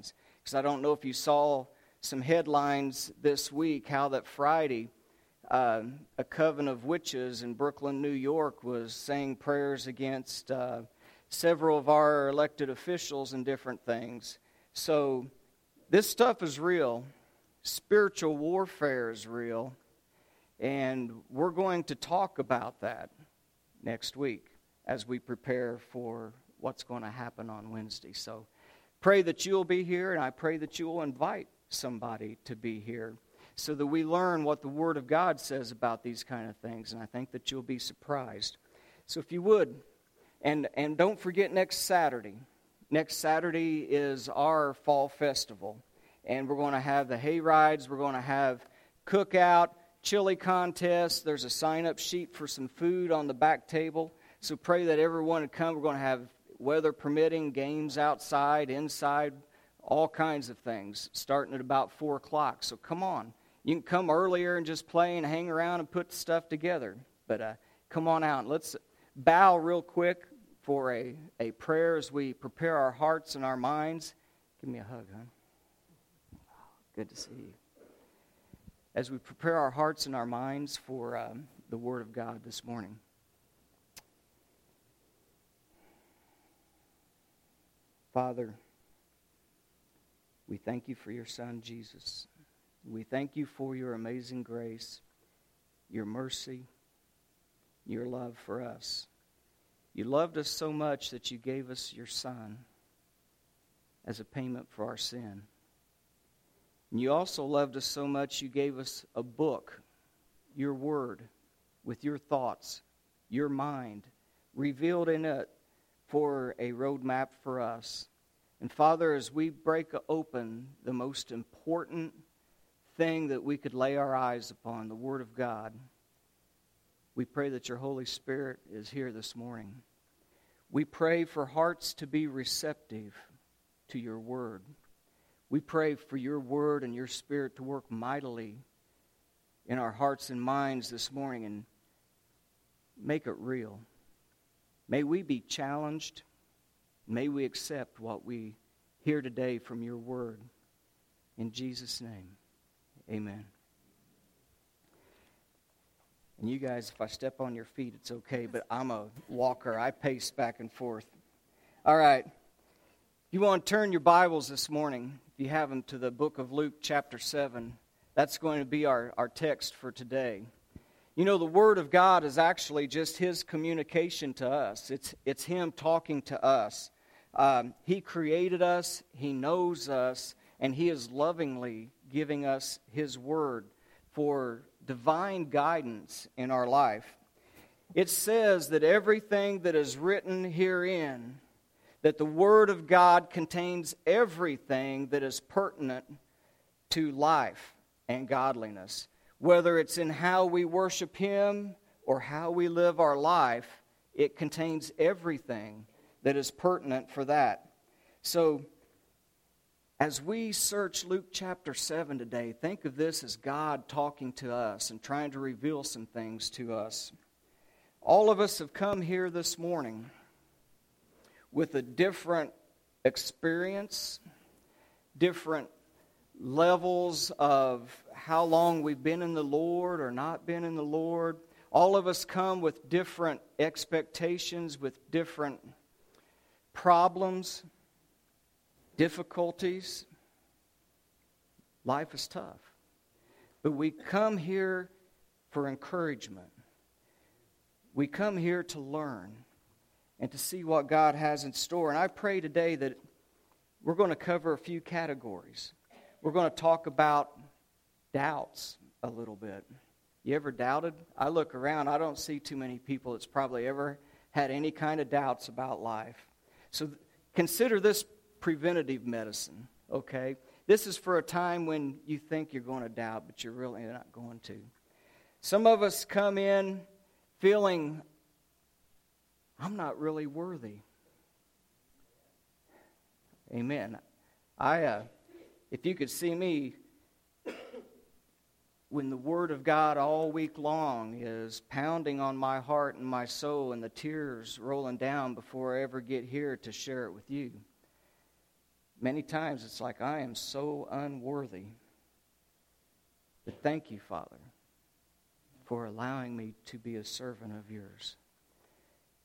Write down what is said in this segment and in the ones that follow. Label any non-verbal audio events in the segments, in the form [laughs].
headlines. Because I don't know if you saw some headlines this week how that Friday uh, a coven of witches in Brooklyn, New York, was saying prayers against uh, several of our elected officials and different things. So this stuff is real. Spiritual warfare is real. And we're going to talk about that next week as we prepare for what's going to happen on Wednesday. So pray that you'll be here, and I pray that you will invite somebody to be here so that we learn what the Word of God says about these kind of things. And I think that you'll be surprised. So if you would, and, and don't forget next Saturday. Next Saturday is our fall festival. And we're going to have the hay rides, we're going to have cookout, chili contest. There's a sign up sheet for some food on the back table. So pray that everyone would come. We're going to have weather permitting games outside, inside, all kinds of things, starting at about 4 o'clock. So come on. You can come earlier and just play and hang around and put stuff together. But uh, come on out. Let's bow real quick for a, a prayer as we prepare our hearts and our minds. Give me a hug, huh? Good to see you. As we prepare our hearts and our minds for um, the Word of God this morning. Father, we thank you for your Son, Jesus. We thank you for your amazing grace, your mercy, your love for us. You loved us so much that you gave us your Son as a payment for our sin. And you also loved us so much you gave us a book, your word, with your thoughts, your mind, revealed in it for a roadmap for us. And Father, as we break open the most important thing that we could lay our eyes upon, the Word of God, we pray that your Holy Spirit is here this morning. We pray for hearts to be receptive to your Word. We pray for your Word and your Spirit to work mightily in our hearts and minds this morning and make it real. May we be challenged. May we accept what we hear today from your Word. In Jesus' name. Amen. And you guys, if I step on your feet, it's okay, but I'm a walker. I pace back and forth. All right. You want to turn your Bibles this morning, if you have them, to the book of Luke, chapter 7. That's going to be our, our text for today. You know, the Word of God is actually just His communication to us, it's, it's Him talking to us. Um, he created us, He knows us, and He is lovingly giving us His Word for divine guidance in our life. It says that everything that is written herein, that the Word of God contains everything that is pertinent to life and godliness. Whether it's in how we worship Him or how we live our life, it contains everything that is pertinent for that. So, as we search Luke chapter 7 today, think of this as God talking to us and trying to reveal some things to us. All of us have come here this morning with a different experience, different levels of how long we've been in the Lord or not been in the Lord. All of us come with different expectations, with different problems difficulties. Life is tough. But we come here for encouragement. We come here to learn and to see what God has in store. And I pray today that we're going to cover a few categories. We're going to talk about doubts a little bit. You ever doubted? I look around, I don't see too many people that's probably ever had any kind of doubts about life. So consider this preventative medicine, okay? This is for a time when you think you're going to doubt, but you're really not going to. Some of us come in feeling, I'm not really worthy. Amen. I, uh, if you could see me, when the Word of God all week long is pounding on my heart and my soul, and the tears rolling down before I ever get here to share it with you many times it's like, I am so unworthy. But thank you, Father, for allowing me to be a servant of yours.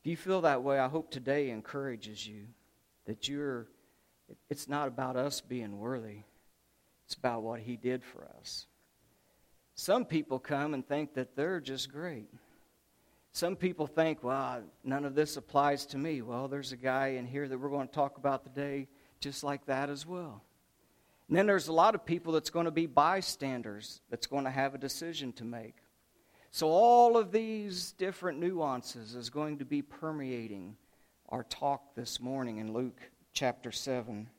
If you feel that way, I hope today encourages you that you're, it's not about us being worthy, it's about what He did for us. Some people come and think that they're just great. Some people think, well, none of this applies to me. Well, there's a guy in here that we're going to talk about today just like that as well. And then there's a lot of people that's going to be bystanders that's going to have a decision to make. So all of these different nuances is going to be permeating our talk this morning in Luke chapter 7.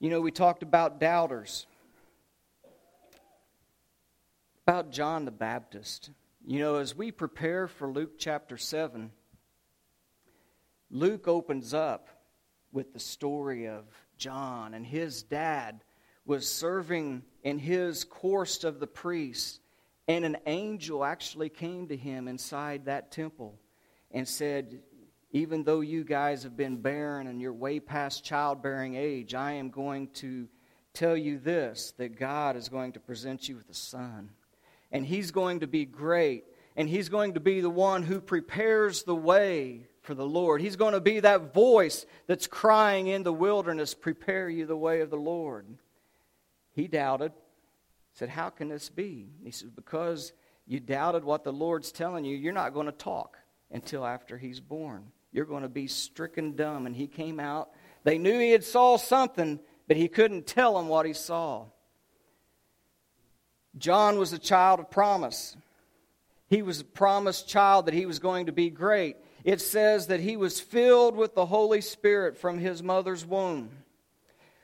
You know, we talked about doubters, about John the Baptist. You know, as we prepare for Luke chapter 7, Luke opens up with the story of John and his dad was serving in his course of the priests, and an angel actually came to him inside that temple and said, Even though you guys have been barren and you're way past childbearing age, I am going to tell you this that God is going to present you with a son. And he's going to be great, and he's going to be the one who prepares the way for the Lord. He's going to be that voice that's crying in the wilderness, Prepare you the way of the Lord. He doubted, said, How can this be? He said, Because you doubted what the Lord's telling you, you're not going to talk until after he's born. You're going to be stricken dumb. And he came out. They knew he had saw something, but he couldn't tell them what he saw. John was a child of promise. He was a promised child that he was going to be great it says that he was filled with the Holy Spirit from his mother's womb.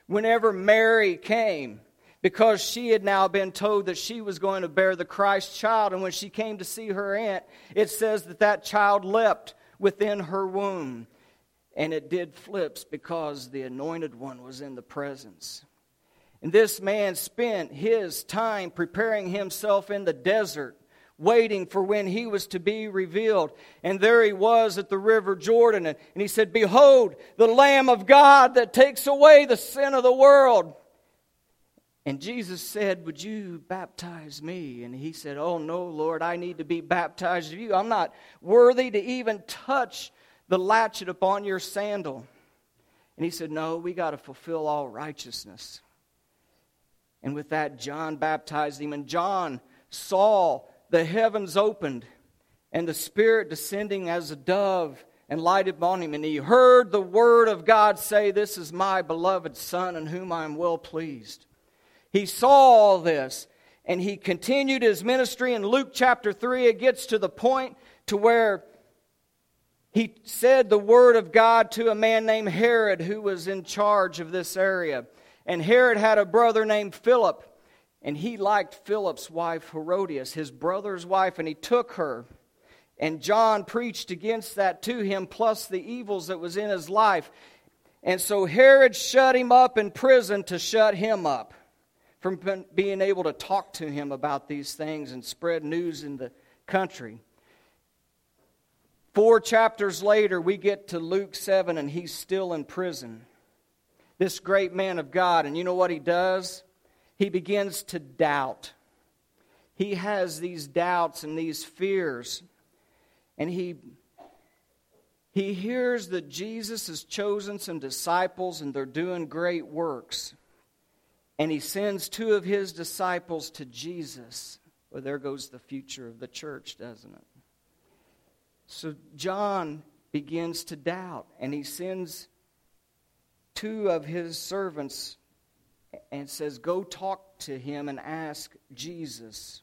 Whenever Mary came, because she had now been told that she was going to bear the Christ child, and when she came to see her aunt, it says that that child leapt within her womb. And it did flips because the anointed one was in the presence. And this man spent his time preparing himself in the desert waiting for when he was to be revealed. And there he was at the river Jordan, and, he said, Behold, the Lamb of God that takes away the sin of the world. And Jesus said, Would you baptize me? And he said, Oh, no, Lord, I need to be baptized of you. I'm not worthy to even touch the latchet upon your sandal. And he said, No, we got to fulfill all righteousness. And with that, John baptized him. And John saw the heavens opened and the Spirit descending as a dove and lighted upon him. And he heard the word of God say, This is my beloved Son in whom I am well pleased. He saw all this and he continued his ministry. In Luke chapter 3, it gets to the point to where he said the word of God to a man named Herod who was in charge of this area. And Herod had a brother named Philip. And he liked Philip's wife, Herodias, his brother's wife, and he took her. And John preached against that to him, plus the evils that was in his life. And so Herod shut him up in prison to shut him up from being able to talk to him about these things and spread news in the country. Four chapters later, we get to Luke 7, and he's still in prison. This great man of God, and you know what he does? he begins to doubt. He has these doubts and these fears. And he, he hears that Jesus has chosen some disciples and they're doing great works. And he sends two of his disciples to Jesus. Well, there goes the future of the church, doesn't it? So John begins to doubt, and he sends two of his servants and says, Go talk to him and ask Jesus,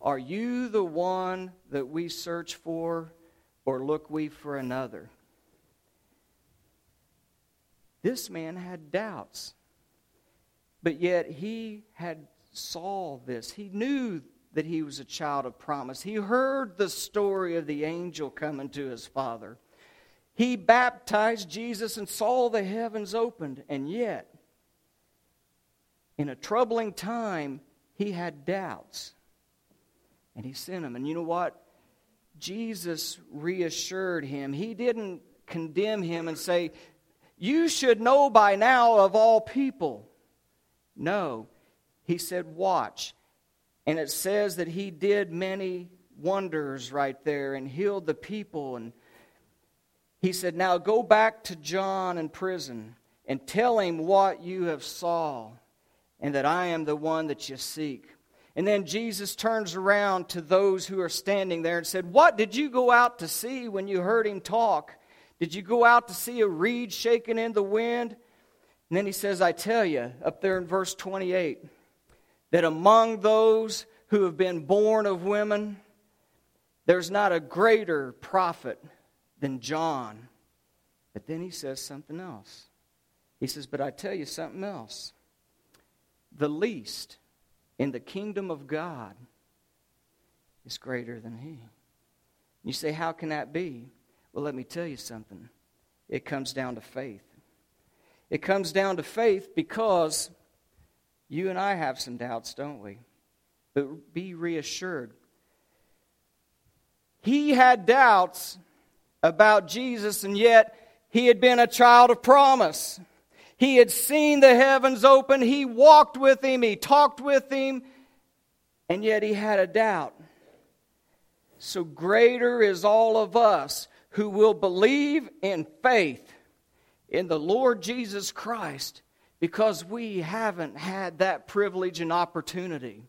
Are you the one that we search for, or look we for another? This man had doubts, but yet he had saw this. He knew that he was a child of promise. He heard the story of the angel coming to his father. He baptized Jesus and saw the heavens opened, and yet in a troubling time, he had doubts. And he sent him. And you know what? Jesus reassured him. He didn't condemn him and say, You should know by now of all people. No. He said, Watch. And it says that he did many wonders right there and healed the people. And he said, Now go back to John in prison and tell him what you have saw and that I am the one that you seek. And then Jesus turns around to those who are standing there and said, What did you go out to see when you heard him talk? Did you go out to see a reed shaking in the wind? And then he says, I tell you, up there in verse 28, that among those who have been born of women, there's not a greater prophet than John. But then he says something else. He says, But I tell you something else. The least in the kingdom of God is greater than he. You say, How can that be? Well, let me tell you something. It comes down to faith. It comes down to faith because you and I have some doubts, don't we? But be reassured. He had doubts about Jesus, and yet he had been a child of promise. He had seen the heavens open. He walked with him. He talked with him. And yet he had a doubt. So greater is all of us who will believe in faith in the Lord Jesus Christ because we haven't had that privilege and opportunity.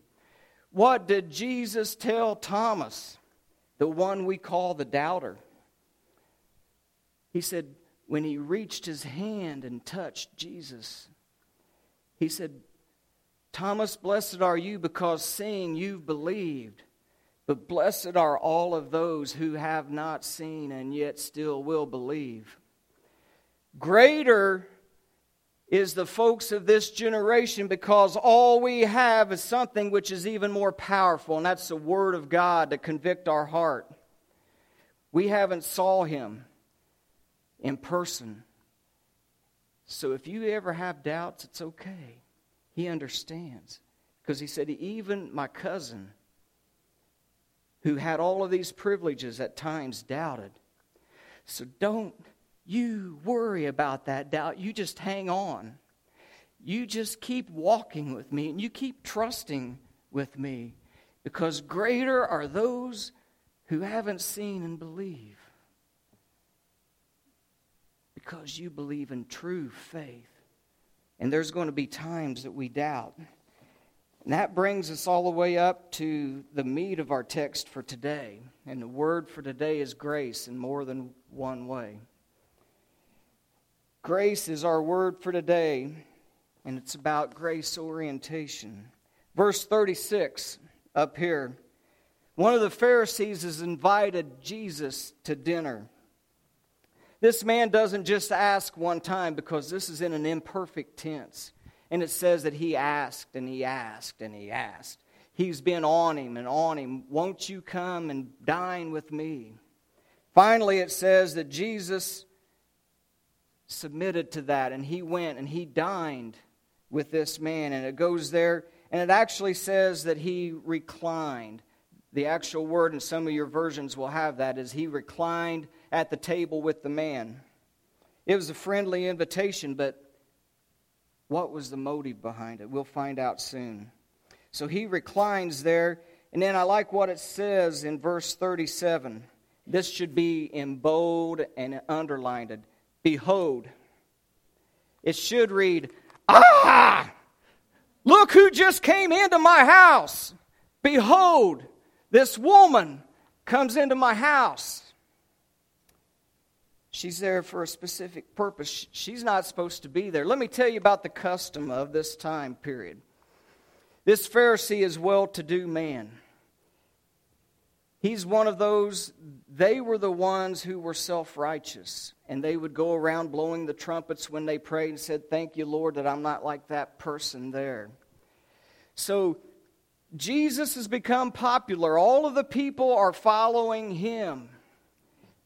What did Jesus tell Thomas, the one we call the doubter? He said, when he reached his hand and touched Jesus, he said, Thomas, blessed are you because seeing you've believed. But blessed are all of those who have not seen and yet still will believe. Greater is the folks of this generation because all we have is something which is even more powerful, and that's the Word of God to convict our heart. We haven't saw Him in person. So if you ever have doubts, it's okay. He understands. Because he said, even my cousin, who had all of these privileges at times, doubted. So don't you worry about that doubt. You just hang on. You just keep walking with me and you keep trusting with me because greater are those who haven't seen and believe because you believe in true faith. And there's going to be times that we doubt. And that brings us all the way up to the meat of our text for today. And the word for today is grace in more than one way. Grace is our word for today, and it's about grace orientation. Verse 36 up here. One of the Pharisees has invited Jesus to dinner. This man doesn't just ask one time because this is in an imperfect tense. And it says that he asked and he asked and he asked. He's been on him and on him. Won't you come and dine with me? Finally, it says that Jesus submitted to that and he went and he dined with this man. And it goes there and it actually says that he reclined. The actual word in some of your versions will have that is he reclined at the table with the man. It was a friendly invitation, but what was the motive behind it? We'll find out soon. So he reclines there, and then I like what it says in verse 37. This should be in bold and underlined. Behold. It should read, Ah! Look who just came into my house. Behold, this woman comes into my house. She's there for a specific purpose. She's not supposed to be there. Let me tell you about the custom of this time period. This Pharisee is well to do man. He's one of those, they were the ones who were self righteous. And they would go around blowing the trumpets when they prayed and said, Thank you, Lord, that I'm not like that person there. So Jesus has become popular. All of the people are following him.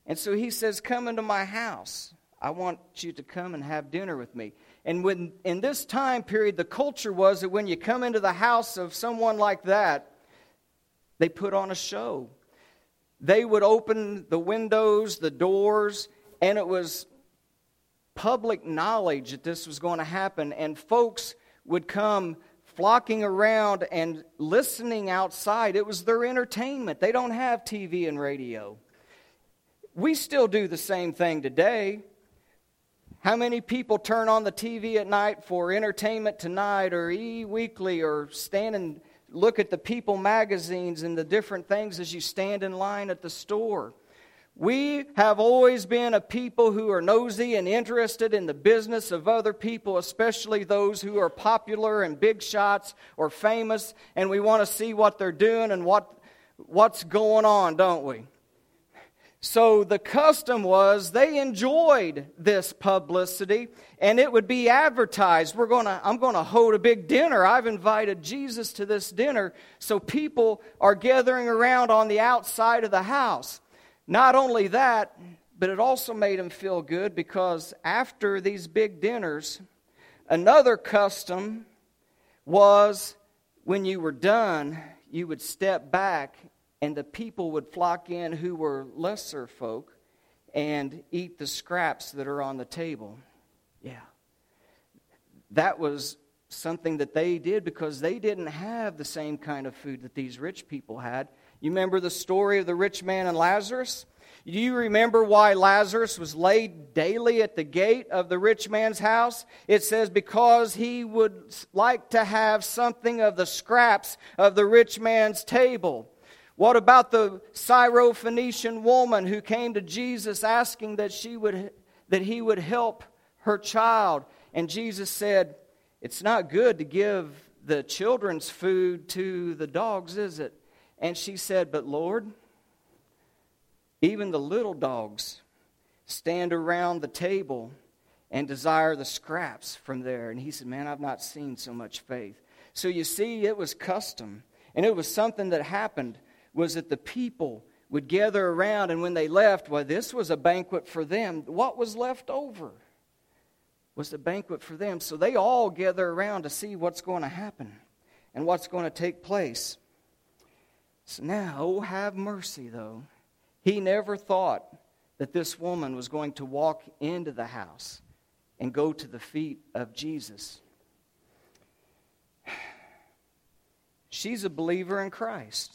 And so he says, Come into my house. I want you to come and have dinner with me. And when in this time period, the culture was that when you come into the house of someone like that, they put on a show. They would open the windows, the doors, and it was public knowledge that this was going to happen, and folks would come flocking around and listening outside. It was their entertainment. They don't have TV and radio. We still do the same thing today. How many people turn on the TV at night for entertainment tonight or E Weekly or stand and look at the People magazines and the different things as you stand in line at the store? We have always been a people who are nosy and interested in the business of other people, especially those who are popular and big shots or famous, and we want to see what they're doing and what, what's going on, don't we? So the custom was they enjoyed this publicity and it would be advertised. We're going to I'm going to hold a big dinner. I've invited Jesus to this dinner. So people are gathering around on the outside of the house. Not only that, but it also made him feel good because after these big dinners, another custom was when you were done, you would step back and the people would flock in who were lesser folk and eat the scraps that are on the table. Yeah. That was something that they did because they didn't have the same kind of food that these rich people had. You remember the story of the rich man and Lazarus? Do you remember why Lazarus was laid daily at the gate of the rich man's house? It says, because he would like to have something of the scraps of the rich man's table. What about the Syrophoenician woman who came to Jesus asking that, she would, that he would help her child? And Jesus said, It's not good to give the children's food to the dogs, is it? And she said, But Lord, even the little dogs stand around the table and desire the scraps from there. And he said, Man, I've not seen so much faith. So you see, it was custom. And it was something that happened was that the people would gather around, and when they left, well, this was a banquet for them. What was left over was a banquet for them. So they all gather around to see what's going to happen and what's going to take place. So now, oh, have mercy, though. He never thought that this woman was going to walk into the house and go to the feet of Jesus. [sighs] She's a believer in Christ.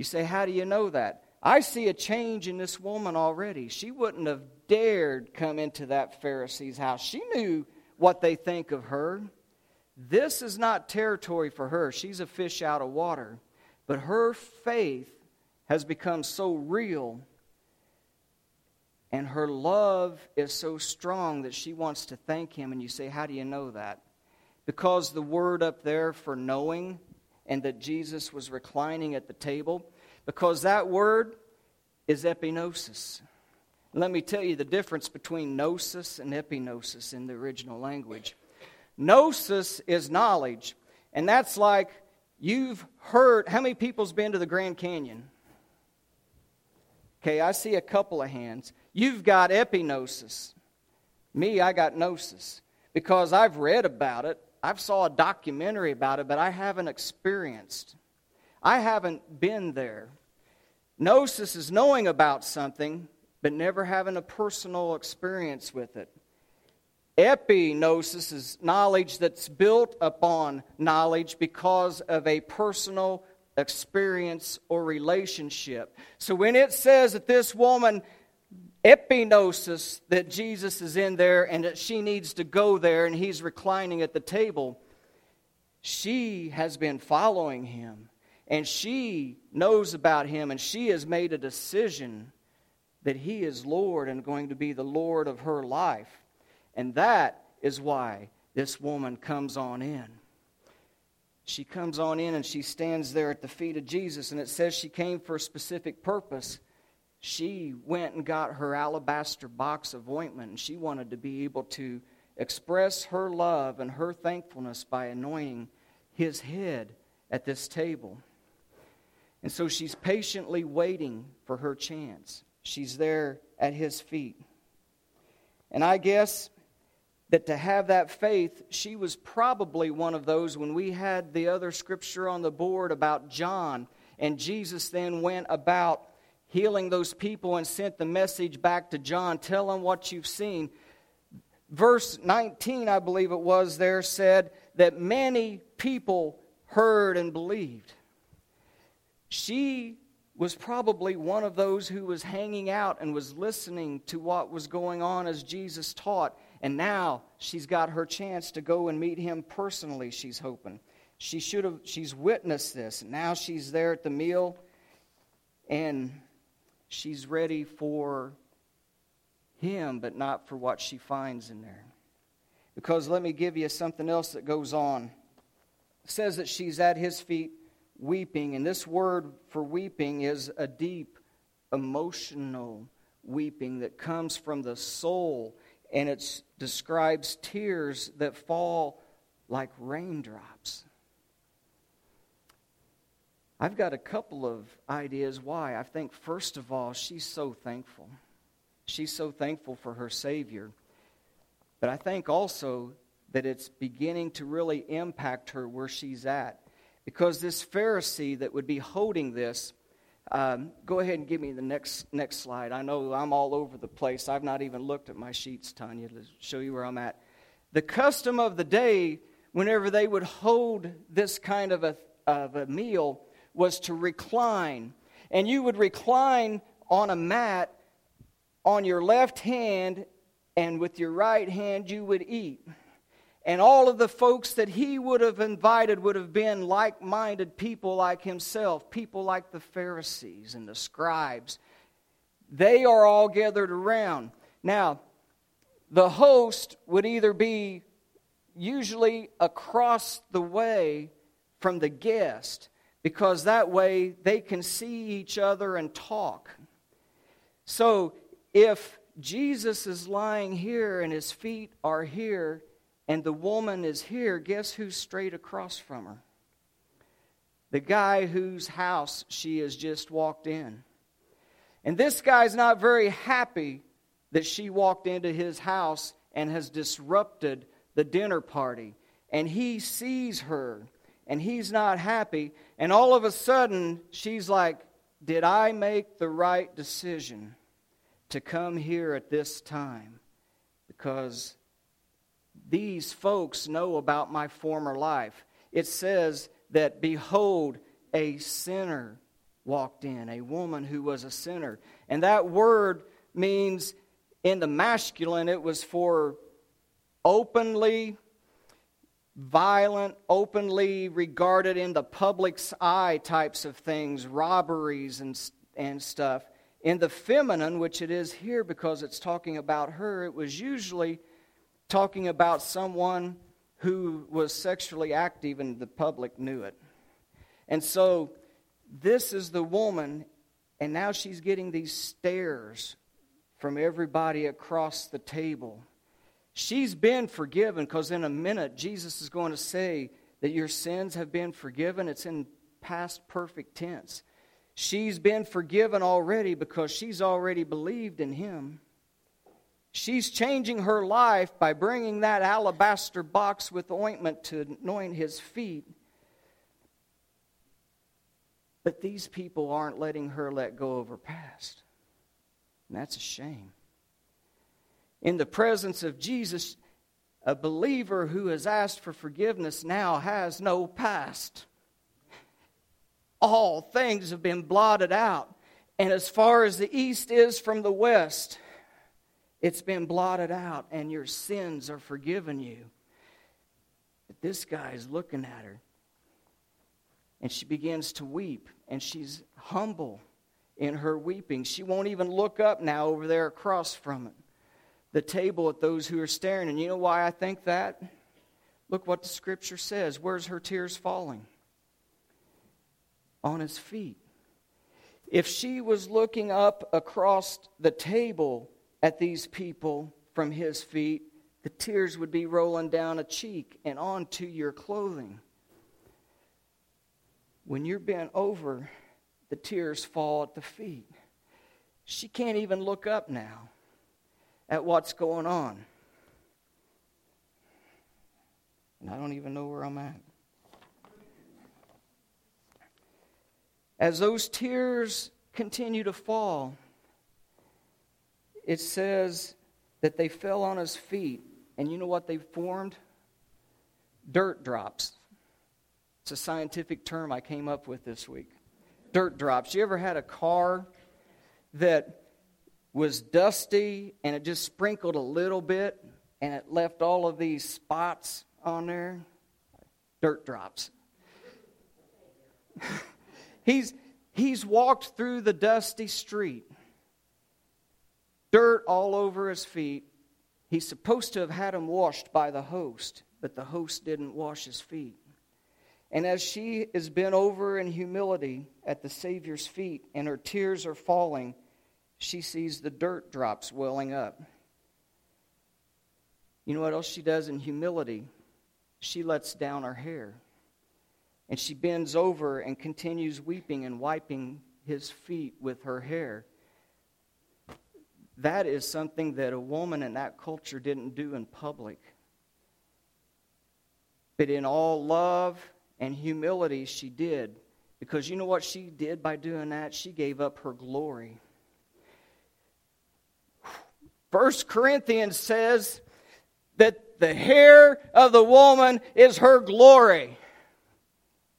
You say, How do you know that? I see a change in this woman already. She wouldn't have dared come into that Pharisee's house. She knew what they think of her. This is not territory for her. She's a fish out of water. But her faith has become so real and her love is so strong that she wants to thank him. And you say, How do you know that? Because the word up there for knowing and that Jesus was reclining at the table, because that word is epignosis. Let me tell you the difference between gnosis and epignosis in the original language. Gnosis is knowledge, and that's like you've heard. How many people's been to the Grand Canyon? Okay, I see a couple of hands. You've got epignosis. Me, I got gnosis because I've read about it. I've saw a documentary about it, but I haven't experienced. I haven't been there. Gnosis is knowing about something, but never having a personal experience with it. Epignosis is knowledge that's built upon knowledge because of a personal experience or relationship. So when it says that this woman, epignosis, that Jesus is in there and that she needs to go there and he's reclining at the table, she has been following him and she knows about him and she has made a decision that he is Lord and going to be the Lord of her life. And that is why this woman comes on in she comes on in and she stands there at the feet of Jesus, and it says she came for a specific purpose. She went and got her alabaster box of ointment, and she wanted to be able to express her love and her thankfulness by anointing his head at this table. And so she's patiently waiting for her chance. She's there at his feet. And I guess that to have that faith, she was probably one of those when we had the other scripture on the board about John, and Jesus then went about healing those people and sent the message back to John. Tell them what you've seen. Verse 19, I believe it was, there said that many people heard and believed. She was probably one of those who was hanging out and was listening to what was going on as Jesus taught. And now she's got her chance to go and meet him personally, she's hoping. She should have she's witnessed this. Now she's there at the meal and she's ready for him, but not for what she finds in there. Because let me give you something else that goes on. It says that she's at his feet weeping, and this word for weeping is a deep emotional weeping that comes from the soul, and it describes tears that fall like raindrops. I've got a couple of ideas why. I think, first of all, she's so thankful. She's so thankful for her Savior. But I think also that it's beginning to really impact her where she's at. Because this Pharisee that would be holding this, um, go ahead and give me the next, next slide. I know I'm all over the place. I've not even looked at my sheets, Tanya, to show you where I'm at. The custom of the day, whenever they would hold this kind of a, of a meal, was to recline. And you would recline on a mat on your left hand, and with your right hand you would eat. And all of the folks that he would have invited would have been like minded people like himself, people like the Pharisees and the scribes. They are all gathered around. Now, the host would either be usually across the way from the guest, because that way they can see each other and talk. So if Jesus is lying here and his feet are here and the woman is here, guess who's straight across from her? The guy whose house she has just walked in. And this guy's not very happy that she walked into his house and has disrupted the dinner party. And he sees her and he's not happy. And all of a sudden, she's like, Did I make the right decision to come here at this time? Because these folks know about my former life. It says that, Behold, a sinner walked in, a woman who was a sinner. And that word means, in the masculine, it was for openly violent, openly regarded in the public's eye types of things, robberies and, and stuff. In the feminine, which it is here because it's talking about her, it was usually talking about someone who was sexually active and the public knew it. And so this is the woman, and now she's getting these stares from everybody across the table. She's been forgiven because in a minute Jesus is going to say that your sins have been forgiven. It's in past perfect tense. She's been forgiven already because she's already believed in him. She's changing her life by bringing that alabaster box with ointment to anoint his feet. But these people aren't letting her let go of her past. And that's a shame in the presence of Jesus, a believer who has asked for forgiveness now has no past. All things have been blotted out. And as far as the east is from the west, it's been blotted out, and your sins are forgiven you. But this guy is looking at her, and she begins to weep, and she's humble in her weeping. She won't even look up now over there across from it the table at those who are staring. And you know why I think that? Look what the scripture says. Where's her tears falling? On his feet. If she was looking up across the table at these people from his feet, the tears would be rolling down a cheek and onto your clothing. When you're bent over, the tears fall at the feet. She can't even look up now at what's going on. And I don't even know where I'm at. As those tears continue to fall. It says that they fell on his feet, and you know what they formed? Dirt drops. It's a scientific term I came up with this week. Dirt drops. You ever had a car that was dusty and it just sprinkled a little bit and it left all of these spots on there? Dirt drops. [laughs] he's, he's walked through the dusty street, dirt all over his feet. He's supposed to have had him washed by the host, but the host didn't wash his feet. And as she is bent over in humility at the Savior's feet and her tears are falling, she sees the dirt drops welling up. You know what else she does in humility? She lets down her hair. And she bends over and continues weeping and wiping his feet with her hair. That is something that a woman in that culture didn't do in public. But in all love and humility, she did. Because you know what she did by doing that? She gave up her glory. First Corinthians says that the hair of the woman is her glory.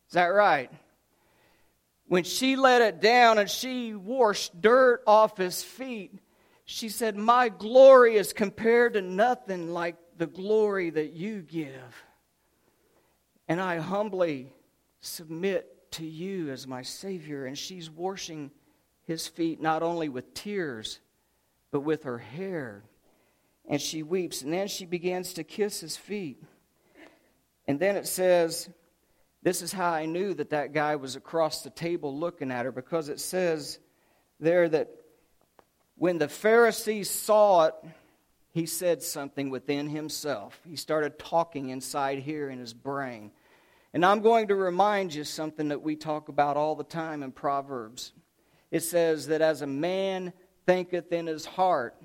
Is that right? When she let it down and she washed dirt off his feet, she said, My glory is compared to nothing like the glory that you give. And I humbly submit to you as my Savior. And she's washing his feet not only with tears, but with her hair. And she weeps. And then she begins to kiss his feet. And then it says, This is how I knew that that guy was across the table looking at her, because it says there that when the Pharisees saw it, he said something within himself. He started talking inside here in his brain. And I'm going to remind you something that we talk about all the time in Proverbs. It says that as a man thinketh in his heart,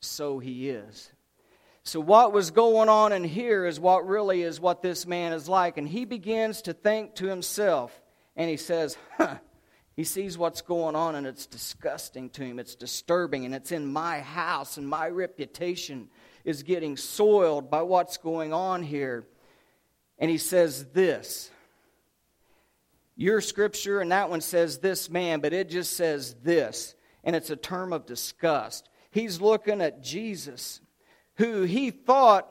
so he is. So, what was going on in here is what really is what this man is like. And he begins to think to himself, and he says, huh. He sees what's going on, and it's disgusting to him. It's disturbing, and it's in my house, and my reputation is getting soiled by what's going on here and he says this. Your scripture and that one says this man, but it just says this, and it's a term of disgust. He's looking at Jesus, who he thought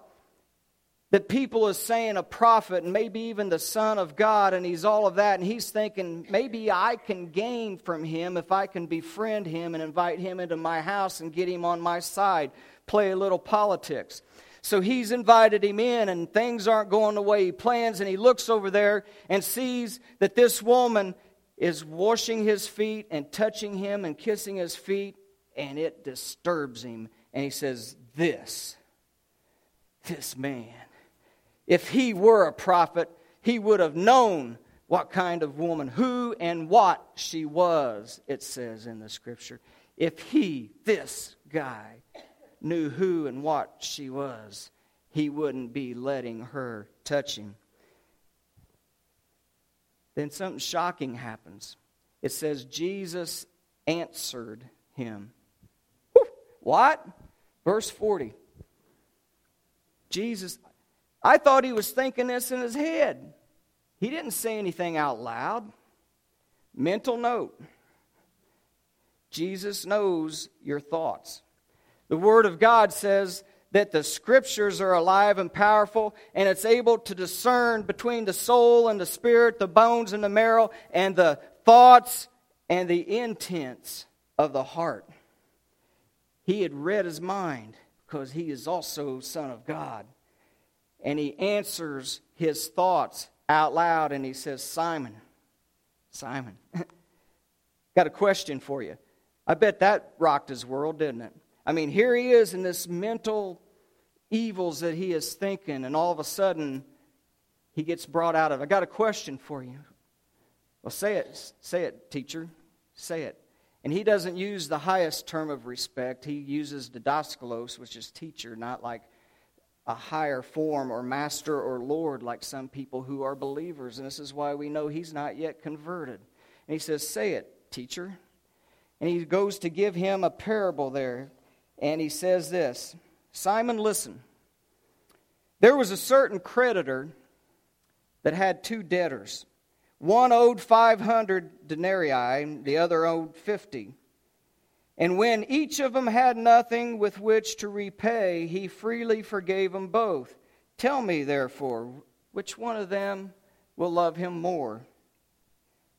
that people is saying a prophet and maybe even the Son of God, and he's all of that, and he's thinking maybe I can gain from him if I can befriend him and invite him into my house and get him on my side, play a little politics. So he's invited him in, and things aren't going the way he plans. And he looks over there and sees that this woman is washing his feet and touching him and kissing his feet, and it disturbs him. And he says, This, this man, if he were a prophet, he would have known what kind of woman, who and what she was, it says in the scripture. If he, this guy, knew who and what she was, he wouldn't be letting her touch him. Then something shocking happens. It says, Jesus answered him. What? Verse 40. Jesus, I thought he was thinking this in his head. He didn't say anything out loud. Mental note Jesus knows your thoughts. The Word of God says that the Scriptures are alive and powerful, and it's able to discern between the soul and the spirit, the bones and the marrow, and the thoughts and the intents of the heart. He had read his mind because he is also Son of God. And he answers his thoughts out loud and he says, Simon, Simon, [laughs] got a question for you. I bet that rocked his world, didn't it? I mean, here he is in this mental evils that he is thinking, and all of a sudden he gets brought out of. I got a question for you. Well, say it. Say it, teacher. Say it. And he doesn't use the highest term of respect. He uses didaskalos, which is teacher, not like a higher form or master or lord like some people who are believers. And this is why we know he's not yet converted. And he says, Say it, teacher. And he goes to give him a parable there. And he says this Simon, listen. There was a certain creditor that had two debtors. One owed 500 denarii, the other owed 50. And when each of them had nothing with which to repay, he freely forgave them both. Tell me, therefore, which one of them will love him more?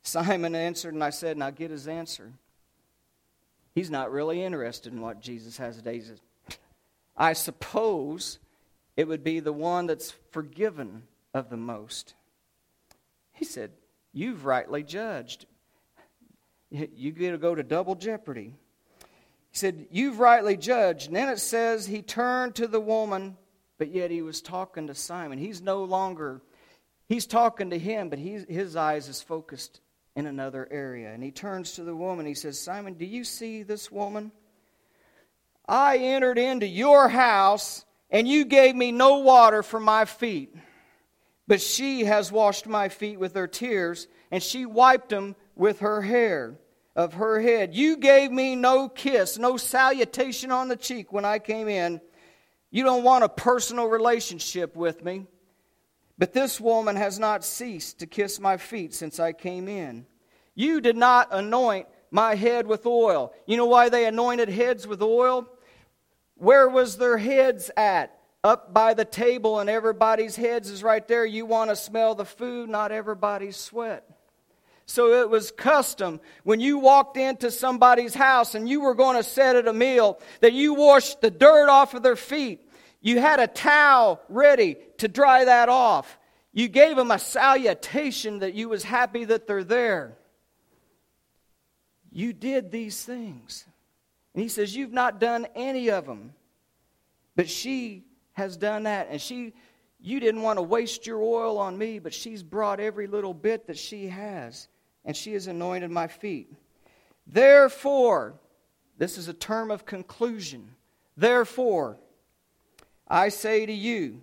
Simon answered, and I said, Now get his answer. He's not really interested in what Jesus has to say. I suppose it would be the one that's forgiven of the most. He said, You've rightly judged. You get to go to double jeopardy. He said, You've rightly judged. And then it says he turned to the woman, but yet he was talking to Simon. He's no longer, he's talking to him, but he's, his eyes is focused in another area. And he turns to the woman. He says, Simon, do you see this woman? I entered into your house, and you gave me no water for my feet. But she has washed my feet with her tears, and she wiped them with her hair of her head. You gave me no kiss, no salutation on the cheek when I came in. You don't want a personal relationship with me. But this woman has not ceased to kiss my feet since I came in. You did not anoint my head with oil. You know why they anointed heads with oil? Where was their heads at? Up by the table, and everybody's heads is right there. You want to smell the food, not everybody's sweat. So it was custom when you walked into somebody's house and you were going to set at a meal that you washed the dirt off of their feet. You had a towel ready to dry that off. You gave them a salutation that you was happy that they're there. You did these things. And he says, You've not done any of them. But she has done that. And she, you didn't want to waste your oil on me, but she's brought every little bit that she has and she has anointed my feet. Therefore, this is a term of conclusion. Therefore, I say to you,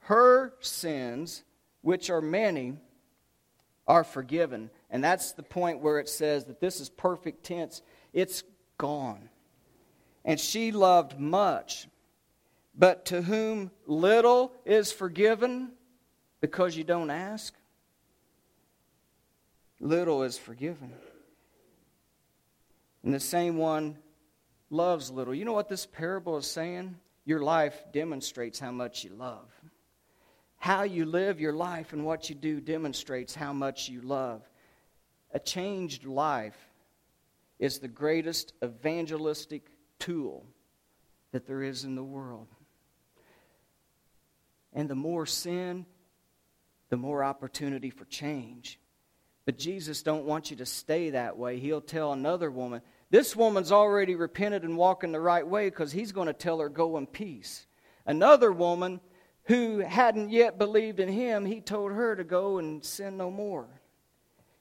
her sins, which are many, are forgiven. And that's the point where it says that this is perfect tense. It's gone. And she loved much. But to whom little is forgiven, because you don't ask, little is forgiven. And the same one loves little. You know what this parable is saying? Your life demonstrates how much you love. How you live your life and what you do demonstrates how much you love. A changed life is the greatest evangelistic tool that there is in the world. And the more sin, the more opportunity for change. But Jesus don't want you to stay that way. He'll tell another woman, this woman's already repented and walking the right way because he's going to tell her, go in peace. Another woman who hadn't yet believed in him, he told her to go and sin no more.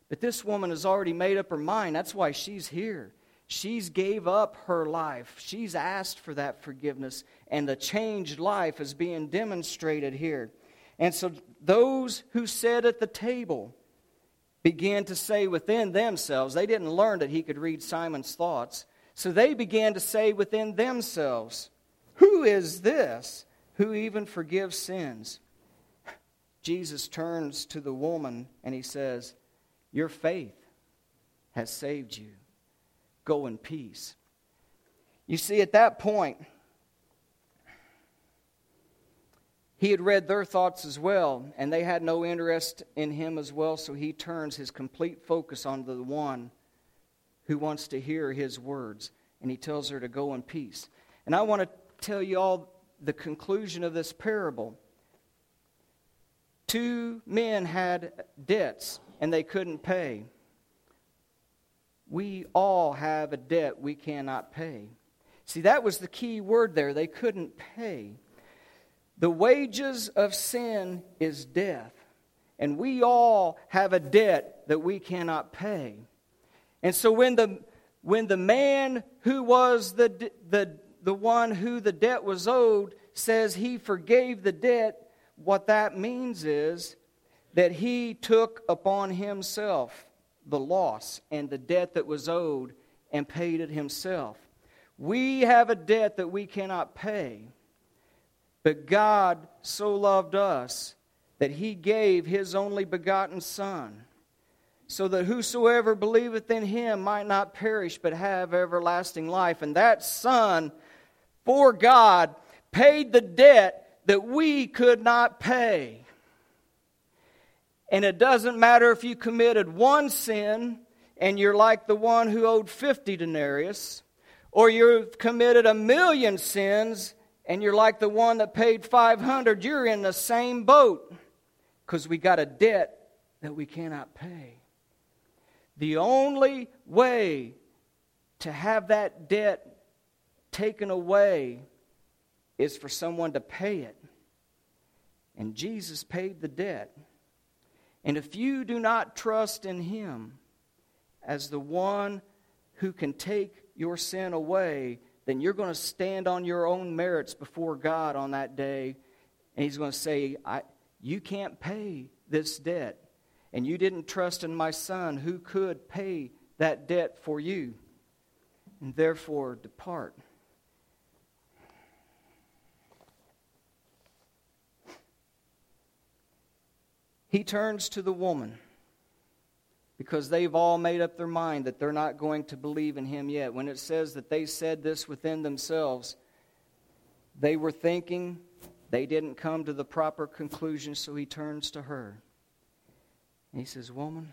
But this woman has already made up her mind. That's why she's here. She's gave up her life. She's asked for that forgiveness, and the changed life is being demonstrated here. And so those who sat at the table, began to say within themselves, they didn't learn that he could read Simon's thoughts. So they began to say within themselves, Who is this who even forgives sins? Jesus turns to the woman and he says, Your faith has saved you. Go in peace. You see, at that point, He had read their thoughts as well, and they had no interest in him as well, so he turns his complete focus on the one who wants to hear his words, and he tells her to go in peace. And I want to tell you all the conclusion of this parable. Two men had debts, and they couldn't pay. We all have a debt we cannot pay. See, that was the key word there. They couldn't pay. The wages of sin is death. And we all have a debt that we cannot pay. And so when the, when the man who was the, the, the one who the debt was owed says he forgave the debt, what that means is that he took upon himself the loss and the debt that was owed, and paid it himself. We have a debt that we cannot pay. But God so loved us that he gave his only begotten Son, so that whosoever believeth in him might not perish, but have everlasting life. And that Son, for God, paid the debt that we could not pay. And it doesn't matter if you committed one sin and you're like the one who owed 50 denarius or you've committed a million sins and you're like the one that paid 500, you're in the same boat because we got a debt that we cannot pay. The only way to have that debt taken away is for someone to pay it. And Jesus paid the debt. And if you do not trust in Him as the one who can take your sin away, then you're going to stand on your own merits before God on that day. And He's going to say, I, You can't pay this debt. And you didn't trust in my Son who could pay that debt for you. And therefore, depart. He turns to the woman because they've all made up their mind that they're not going to believe in him yet. When it says that they said this within themselves, they were thinking, they didn't come to the proper conclusion, so he turns to her. And he says, Woman,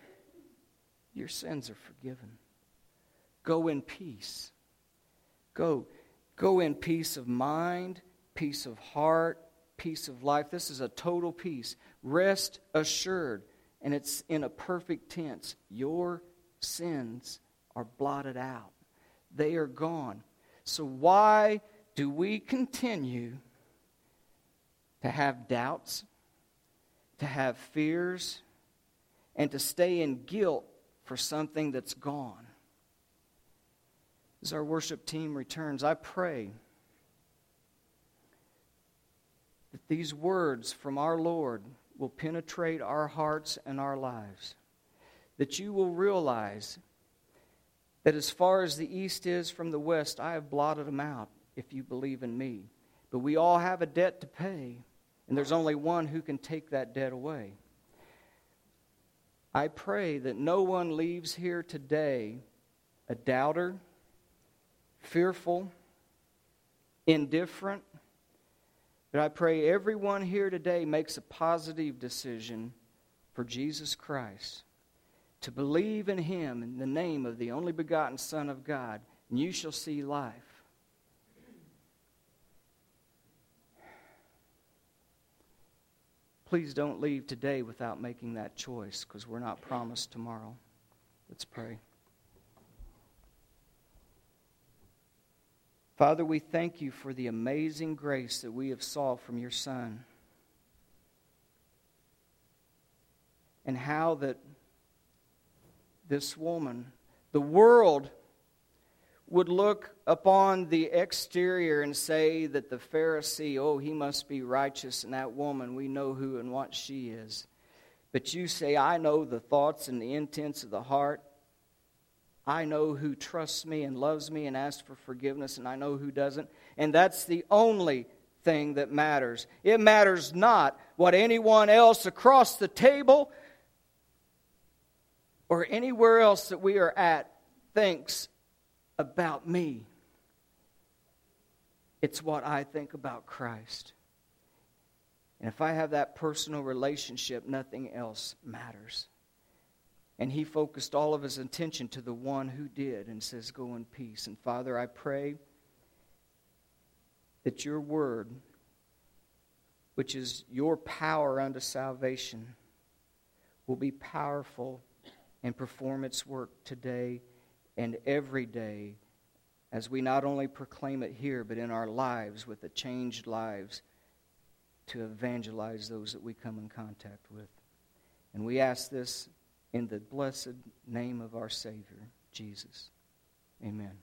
your sins are forgiven. Go in peace. Go. Go in peace of mind, peace of heart, peace of life. This is a total peace. Rest assured and it's in a perfect tense. Your sins are blotted out, they are gone. So, why do we continue to have doubts, to have fears, and to stay in guilt for something that's gone? As our worship team returns, I pray that these words from our Lord will penetrate our hearts and our lives. That you will realize that as far as the east is from the west, I have blotted them out if you believe in me. But we all have a debt to pay, and there's only one who can take that debt away. I pray that no one leaves here today a doubter, fearful, indifferent, but I pray everyone here today makes a positive decision for Jesus Christ, to believe in Him in the name of the only begotten Son of God, and you shall see life. Please don't leave today without making that choice because we're not promised tomorrow. Let's pray. Father, we thank you for the amazing grace that we have saw from your Son. And how that this woman, the world, would look upon the exterior and say that the Pharisee, oh, he must be righteous, and that woman, we know who and what she is. But you say, I know the thoughts and the intents of the heart. I know who trusts me and loves me and asks for forgiveness, and I know who doesn't. And that's the only thing that matters. It matters not what anyone else across the table or anywhere else that we are at thinks about me. It's what I think about Christ. And if I have that personal relationship, nothing else matters. And he focused all of his attention to the one who did and says, Go in peace. And Father, I pray that your word, which is your power unto salvation, will be powerful and perform its work today and every day as we not only proclaim it here, but in our lives with the changed lives to evangelize those that we come in contact with. And we ask this in the blessed name of our Savior, Jesus. Amen.